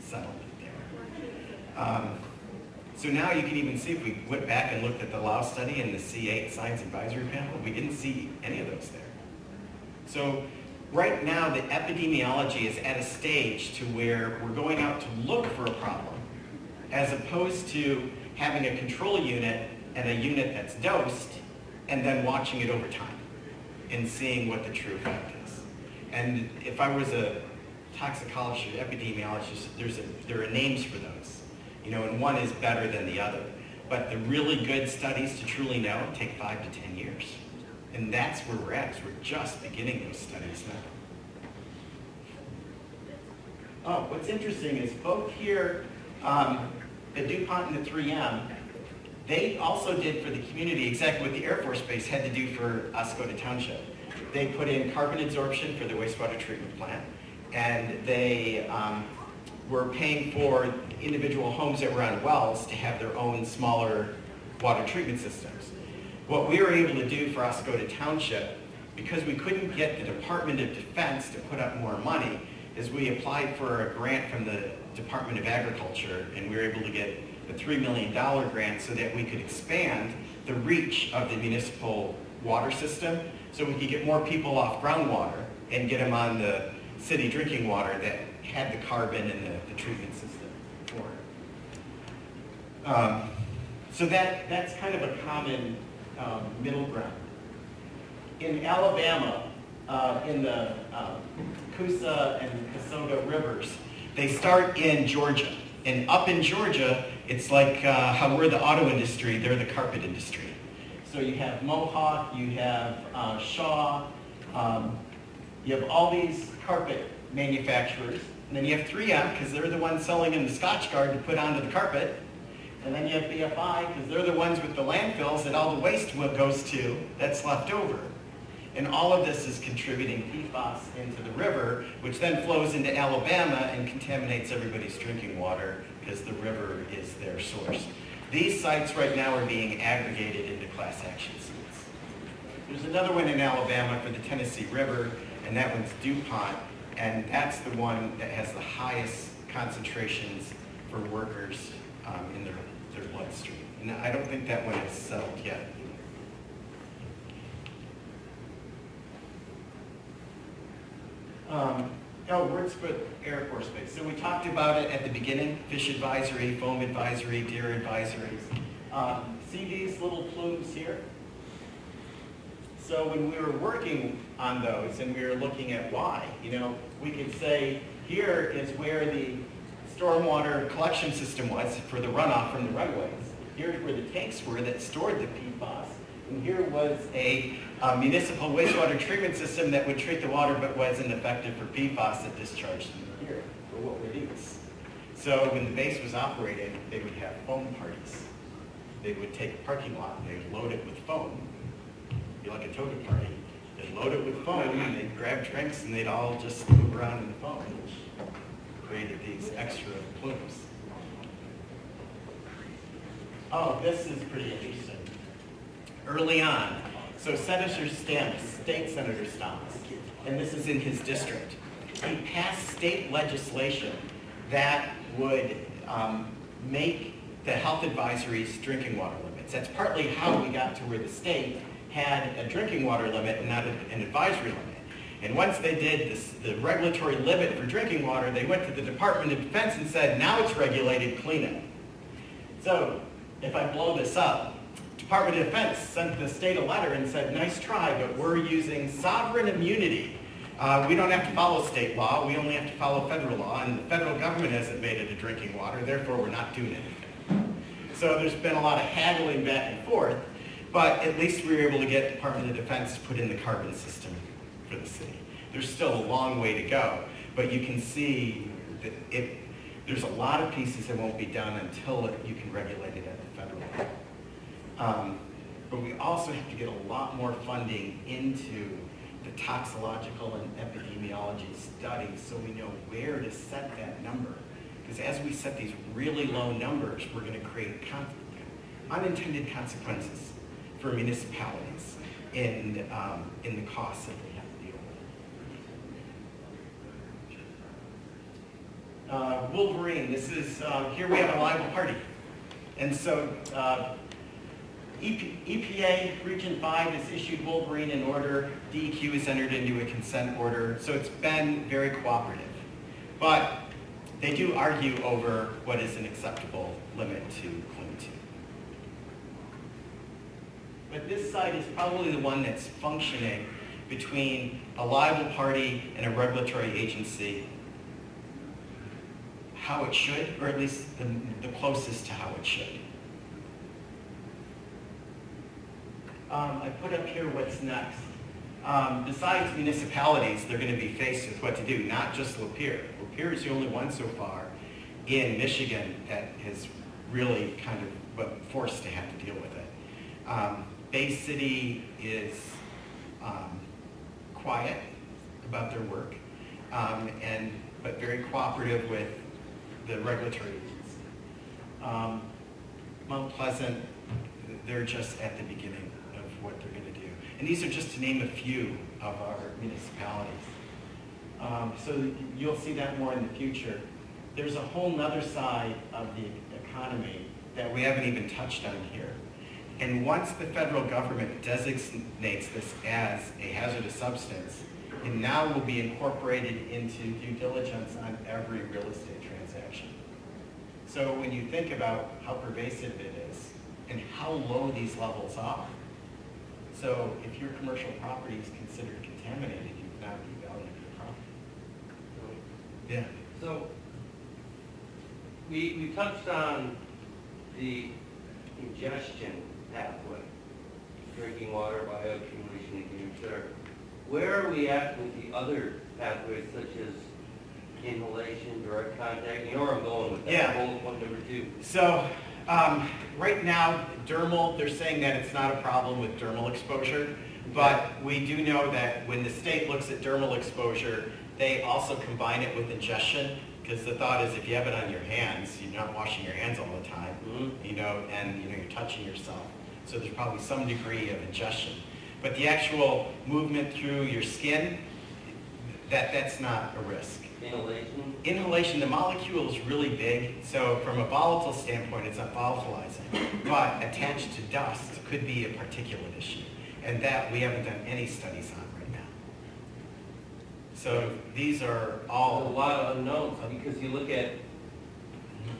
settlement there. Um, so now you can even see if we went back and looked at the Lau study and the C8 Science Advisory Panel, we didn't see any of those there. So right now the epidemiology is at a stage to where we're going out to look for a problem as opposed to having a control unit and a unit that's dosed and then watching it over time and seeing what the true effect is. And if I was a toxicologist or epidemiologist, there's a, there are names for those. You know, and one is better than the other. But the really good studies to truly know take five to 10 years. And that's where we're at, is we're just beginning those studies now. Oh, what's interesting is both here, um, the DuPont and the 3M, they also did for the community exactly what the Air Force Base had to do for Oscoda Township. They put in carbon adsorption for the wastewater treatment plant, and they um, were paying for individual homes that were on wells to have their own smaller water treatment systems. What we were able to do for Oscoda Township, because we couldn't get the Department of Defense to put up more money, is we applied for a grant from the Department of Agriculture, and we were able to get a $3 million grant so that we could expand the reach of the municipal water system, so we could get more people off groundwater and get them on the city drinking water that had the carbon and the, the treatment system for it. Um, so that, that's kind of a common um, middle ground. In Alabama, uh, in the um, Coosa and Conasauga rivers, they start in Georgia. And up in Georgia, it's like uh, how we're the auto industry, they're the carpet industry. So you have Mohawk, you have uh, Shaw, um, you have all these carpet manufacturers, and then you have 3M because they're the ones selling in the Scotchgard to put onto the carpet, and then you have BFI because they're the ones with the landfills that all the waste goes to that's left over. And all of this is contributing PFAS into the river, which then flows into Alabama and contaminates everybody's drinking water because the river is their source. These sites right now are being aggregated into class action suits. There's another one in Alabama for the Tennessee River, and that one's DuPont, and that's the one that has the highest concentrations for workers um, in their, And I don't think that one is settled yet. Um, Air Force Base. So we talked about it at the beginning, fish advisory, foam advisory, deer advisories. Um, see these little plumes here? So when we were working on those and we were looking at why, you know, we could say here is where the stormwater collection system was for the runoff from the runways. Here's where the tanks were that stored the PFAS. And here was a municipal wastewater treatment system that would treat the water but wasn't effective for PFAS that discharged in here. Well, what were these? So when the base was operating, they would have foam parties. They would take a parking lot and they would load it with foam be like a toga party. They'd load it with foam, and they'd grab drinks, and they'd all just move around in the foam, created these extra plumes. Oh, this is pretty interesting. Early on, so Senator Stamas, State Senator Stamas, and this is in his district, he passed state legislation that would um, make the health advisories drinking water limits. That's partly how we got to where the state had a drinking water limit and not an advisory limit. And once they did this, the regulatory limit for drinking water, they went to the Department of Defense and said, now it's regulated, clean it. So if I blow this up, Department of Defense sent the state a letter and said, nice try, but we're using sovereign immunity. Uh, we don't have to follow state law, we only have to follow federal law, and the federal government hasn't made it a drinking water, therefore we're not doing anything. So there's been a lot of haggling back and forth, but at least we were able to get Department of Defense to put in the carbon system for the city. There's still a long way to go, but you can see that it, there's a lot of pieces that won't be done until it- you can regulate it at the federal level. Um, But we also have to get a lot more funding into the toxicological and epidemiology studies so we know where to set that number. Because as we set these really low numbers, we're going to create con- unintended consequences for municipalities in, um, in the costs that they have to deal with. Uh, Wolverine, this is, uh, here we have a liable party. And so uh, EP EPA Region 5 has issued Wolverine an order. DEQ has entered into a consent order. So it's been very cooperative. But they do argue over what is an acceptable limit to cling to. But this site is probably the one that's functioning between a liable party and a regulatory agency how it should, or at least the, the closest to how it should. Um, I put up here what's next. Um, besides municipalities, they're going to be faced with what to do, not just Lapeer. Lapeer is the only one so far in Michigan that has really kind of been forced to have to deal with it. Um, Bay City is um, quiet about their work, um, and but very cooperative with the regulatory agency. Um, Mount Pleasant, they're just at the beginning of what they're going to do. And these are just to name a few of our municipalities. Um, So you'll see that more in the future. There's a whole nother side of the economy that we haven't even touched on here. And once the federal government designates this as a hazardous substance, it now will be incorporated into due diligence on every real estate. So when you think about how pervasive it is and how low these levels are, so if your commercial property is considered contaminated, you cannot devalue your property. Yeah. So, we, we touched on the ingestion pathway, drinking water, bioaccumulation, et cetera. Where are we at with the other pathways such as inhalation, direct contact? You know where I'm going with that, Yeah. bullet point number two. So, um, right now, dermal, they're saying that it's not a problem with dermal exposure, but we do know that when the state looks at dermal exposure, they also combine it with ingestion, because the thought is if you have it on your hands, you're not washing your hands all the time, Mhm. you know, and, you know, you're touching yourself. So there's probably some degree of ingestion. But the actual movement through your skin, that, that's not a risk. Inhalation, Inhalation, the molecule is really big, so from a volatile standpoint, it's not volatilizing. But attached to dust could be a particulate issue, and that we haven't done any studies on right now. So these are all a lot of unknowns, because you look at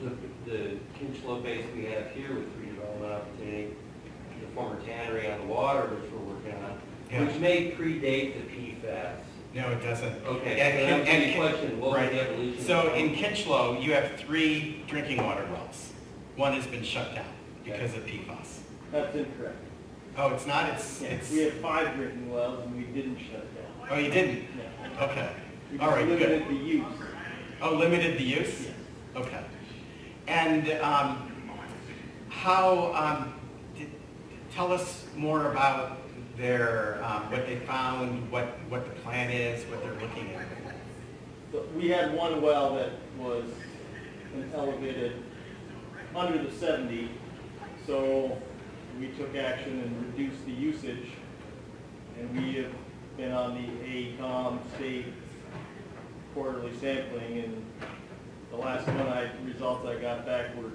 the, the Kincheloe base we have here with redevelopment opportunity, the former tannery on the water, which we're working on, Yeah. which may predate the PFAS. No, it doesn't. Okay, And- so that's and- the question, what was right. the evolution? So in Kincheloe, you have three drinking water wells. One has been shut down because of PFAS. That's incorrect. Oh, it's not, it's, Yeah, it's, We had five drinking wells and we didn't shut it down. oh, you didn't? Yeah. Okay. We All right, just good. limited the use. Oh, limited the use? Yes. Okay. And um, how, um, did- tell us more about their, um, what they found, what, what the plan is, what they're looking at. But we had one well that was an elevated under the seventy, so we took action and reduced the usage. And we have been on the AECom state quarterly sampling, and the last one I, results I got back were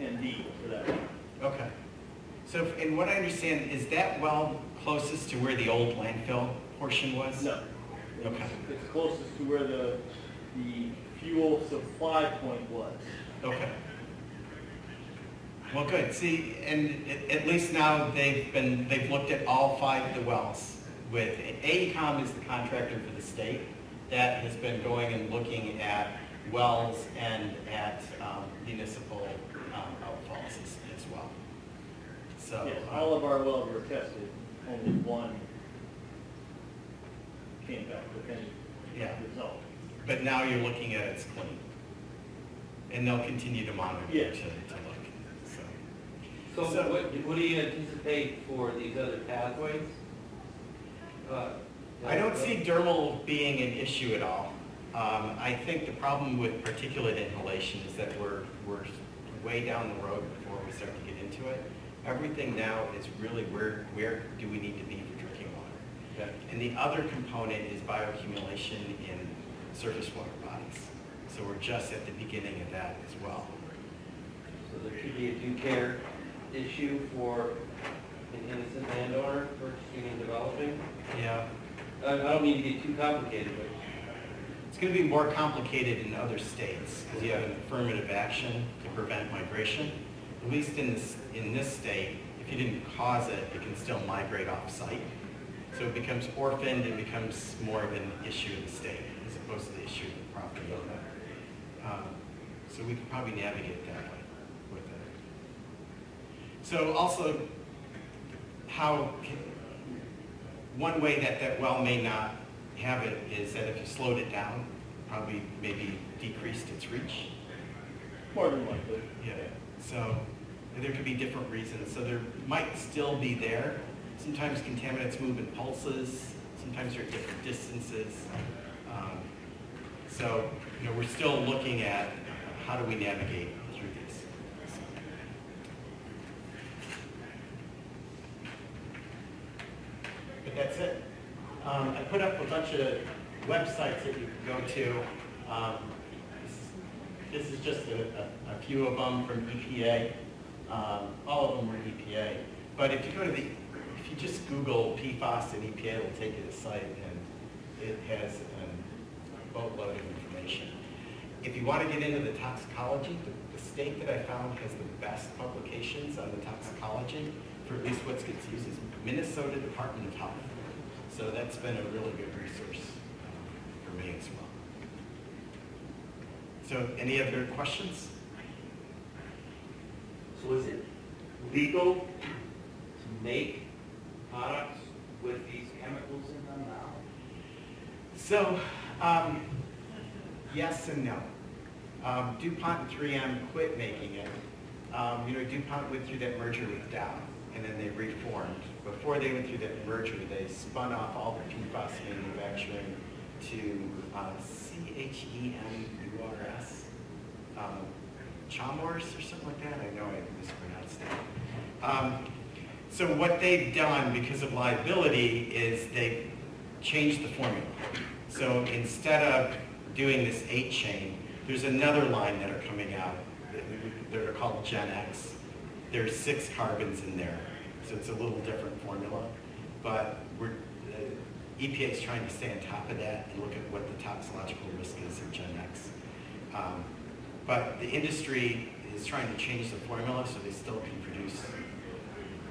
ND for that one. Okay. So, and what I understand, is that well closest to where the old landfill portion was? No. It's- Okay. It's closest to where the, the fuel supply point was. Okay. Well, good. See, and at, at least now they've been, they've looked at all five of the wells with, AECom is the contractor for the state that has been going and looking at wells and at um, municipal um, outfalls as, as well. So. Yes, um, all of our wells were tested, only one came back with any Yeah. result. But now you're looking at it's clean. And they'll continue to monitor to, Yes. to look, so. So So- what, what do you anticipate for these other pathways? Uh, I don't see dermal being an issue at all. Um, I think the problem with particulate inhalation is that we're, we're way down the road before we start to get into it. Everything now is really where, where do we need to be for drinking water? Okay. And the other component is bioaccumulation in surface water bodies. So we're just at the beginning of that as well. So there could be a due care issue for an innocent landowner purchasing and developing? Yeah. I I don't mean to get too complicated, but It's going to be more complicated in other states because you have an affirmative action to prevent migration. At least in this, in this state, if you didn't cause it, it can still migrate off-site. So it becomes orphaned, and becomes more of an issue of the state as opposed to the issue of the property owner. Um, So we could probably navigate that way with it. So also, how, can- one way that that well may not have it is that if you slowed it down, probably maybe decreased its reach. More than likely. Yeah, so there could be different reasons. So there might still be there. Sometimes contaminants move in pulses, sometimes they're at different distances. Um, So, you know, we're still looking at how do we navigate through these? But that's it. Um, I put up a bunch of websites that you can go to. Um, this, is just a, a, a few of them from EPA. Um, all of them were EPA. But if you go to the, if you just Google PFAS and EPA, it'll take you to the site and it has a boatload of information. If you want to get into the toxicology, the, the state that I found has the best publications on the toxicology for at least what gets used is Minnesota Department of Health. So that's been a really good resource um, for me as well. So any other questions? So is it legal to make products with these chemicals in them now? So, um, yes and no. Um, DuPont and 3M quit making it. Um, you know, DuPont went through that merger with Dow, and then they reformed. Before they went through that merger, they spun off all the PFAS manufacturing to uh, C-H-E-M-U-R-S, um, Chalmers or something like that. I know I mispronounced it. Um, so what they've done because of liability is they've changed the formula. So instead of doing this eight chain, there's another line that are coming out that are called Gen X. There's six carbons in there, so it's a little different formula. But we're, uh, EPA is trying to stay on top of that and look at what the toxicological risk is of Gen X. Um, but the industry is trying to change the formula so they still can produce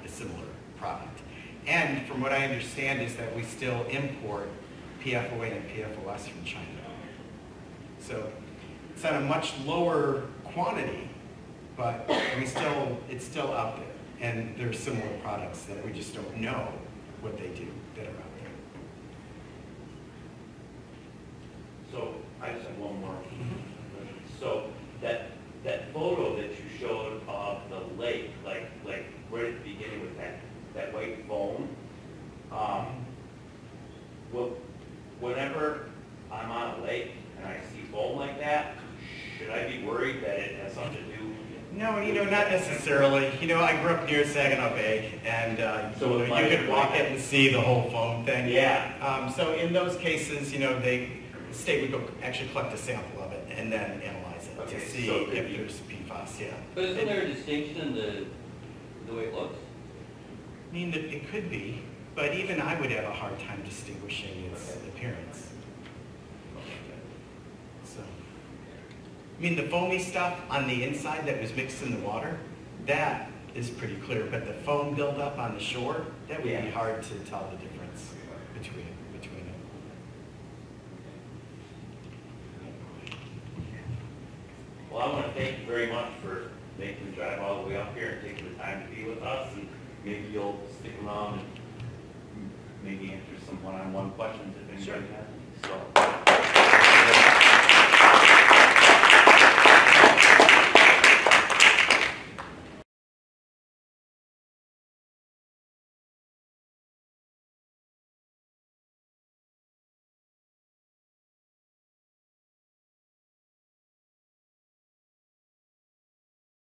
a similar product. And from what I understand is that we still import PFOA and PFOS from China. So it's at a much lower quantity, but we still, it's still out there. And there's similar products that we just don't know what they do that are out. So I just have one more. So that, that photo that you showed of the lake, like, like right at the beginning with that, that white foam, um, well, whenever I'm on a lake and I see foam like that, should I be worried that it has something to do? No, you know, not necessarily. You know, I grew up near Saginaw Bay, and uh, So you, you could walk it and see the whole foam thing. Yeah. Um, so in those cases, you know, they, the state would go actually collect a sample of it and then analyze it Okay, to see so if be- there's PFAS, yeah. But isn't there a distinction in the, the way it looks? I mean, it, it could be, but even I would have a hard time distinguishing its appearance. So, I mean, the foamy stuff on the inside that was mixed in the water, that is pretty clear, but the foam buildup on the shore, that would be Yeah. hard to tell the difference between, between it. Well, I want to thank you very much for making the drive all the way up here and taking the time to be with us, and maybe you'll stick around and maybe answer some one-on-one questions if anybody has.